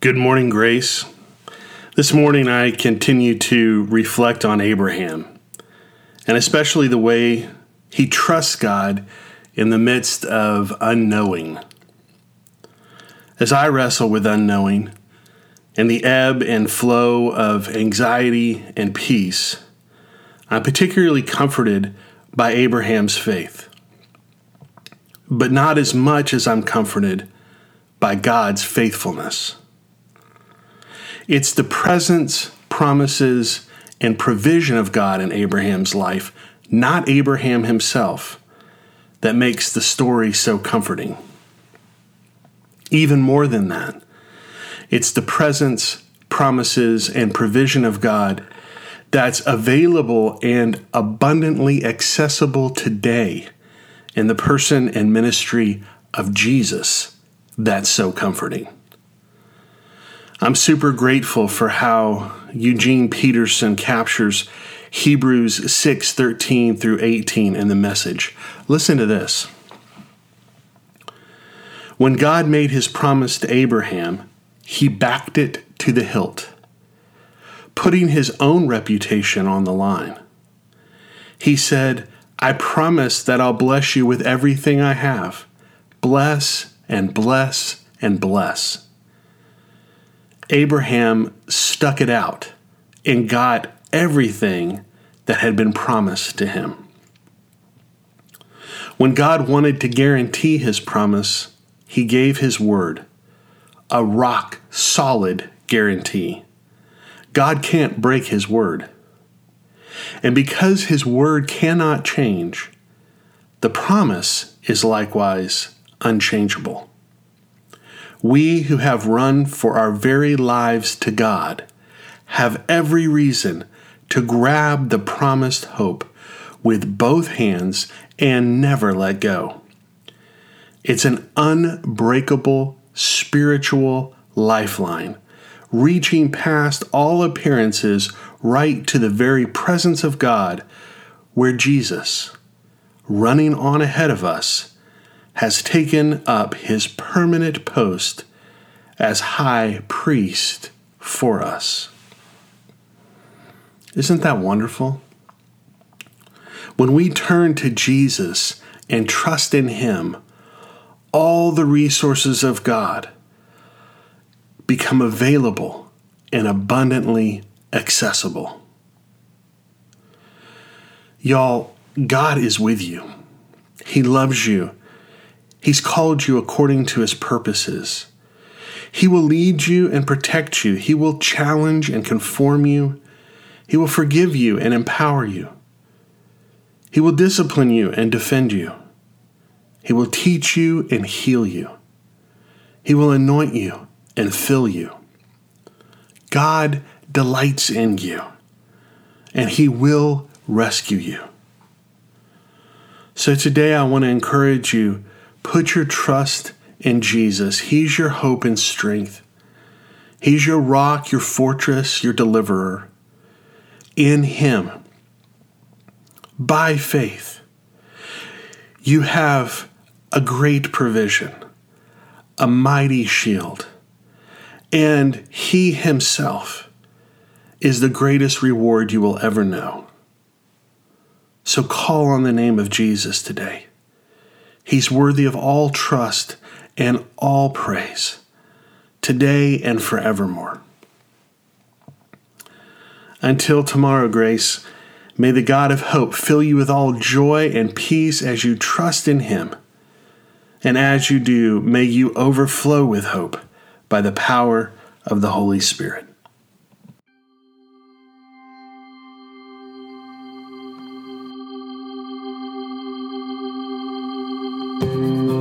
Good morning, Grace. This morning I continue to reflect on Abraham, and especially the way he trusts God in the midst of unknowing. As I wrestle with unknowing and the ebb and flow of anxiety and peace, I'm particularly comforted by Abraham's faith, but not as much as I'm comforted by God's faithfulness. It's the presence, promises, and provision of God in Abraham's life, not Abraham himself, that makes the story so comforting. Even more than that, it's the presence, promises, and provision of God that's available and abundantly accessible today in the person and ministry of Jesus that's so comforting. I'm super grateful for how Eugene Peterson captures Hebrews 6:13 through 18 in the message. Listen to this. When God made his promise to Abraham, he backed it to the hilt, putting his own reputation on the line. He said, I promise that I'll bless you with everything I have. Bless and bless and bless. Abraham stuck it out and got everything that had been promised to him. When God wanted to guarantee his promise, he gave his word, a rock solid guarantee. God can't break his word. And because his word cannot change, the promise is likewise unchangeable we who have run for our very lives to God have every reason to grab the promised hope with both hands and never let go. It's an unbreakable spiritual lifeline, reaching past all appearances right to the very presence of God, where Jesus, running on ahead of us, has taken up his permanent post as high priest for us. Isn't that wonderful? When we turn to Jesus and trust in him, all the resources of God become available and abundantly accessible. Y'all, God is with you. He loves you He's called you according to his purposes. He will lead you and protect you. He will challenge and conform you. He will forgive you and empower you. He will discipline you and defend you. He will teach you and heal you. He will anoint you and fill you. God delights in you, and He will rescue you. So today I want to encourage you Put your trust in Jesus. He's your hope and strength. He's your rock, your fortress, your deliverer. In Him, by faith, you have a great provision, a mighty shield, and He Himself is the greatest reward you will ever know. So call on the name of Jesus today. He's worthy of all trust and all praise, today and forevermore. Until tomorrow, Grace, may the God of hope fill you with all joy and peace as you trust in Him. And as you do, may you overflow with hope by the power of the Holy Spirit. Música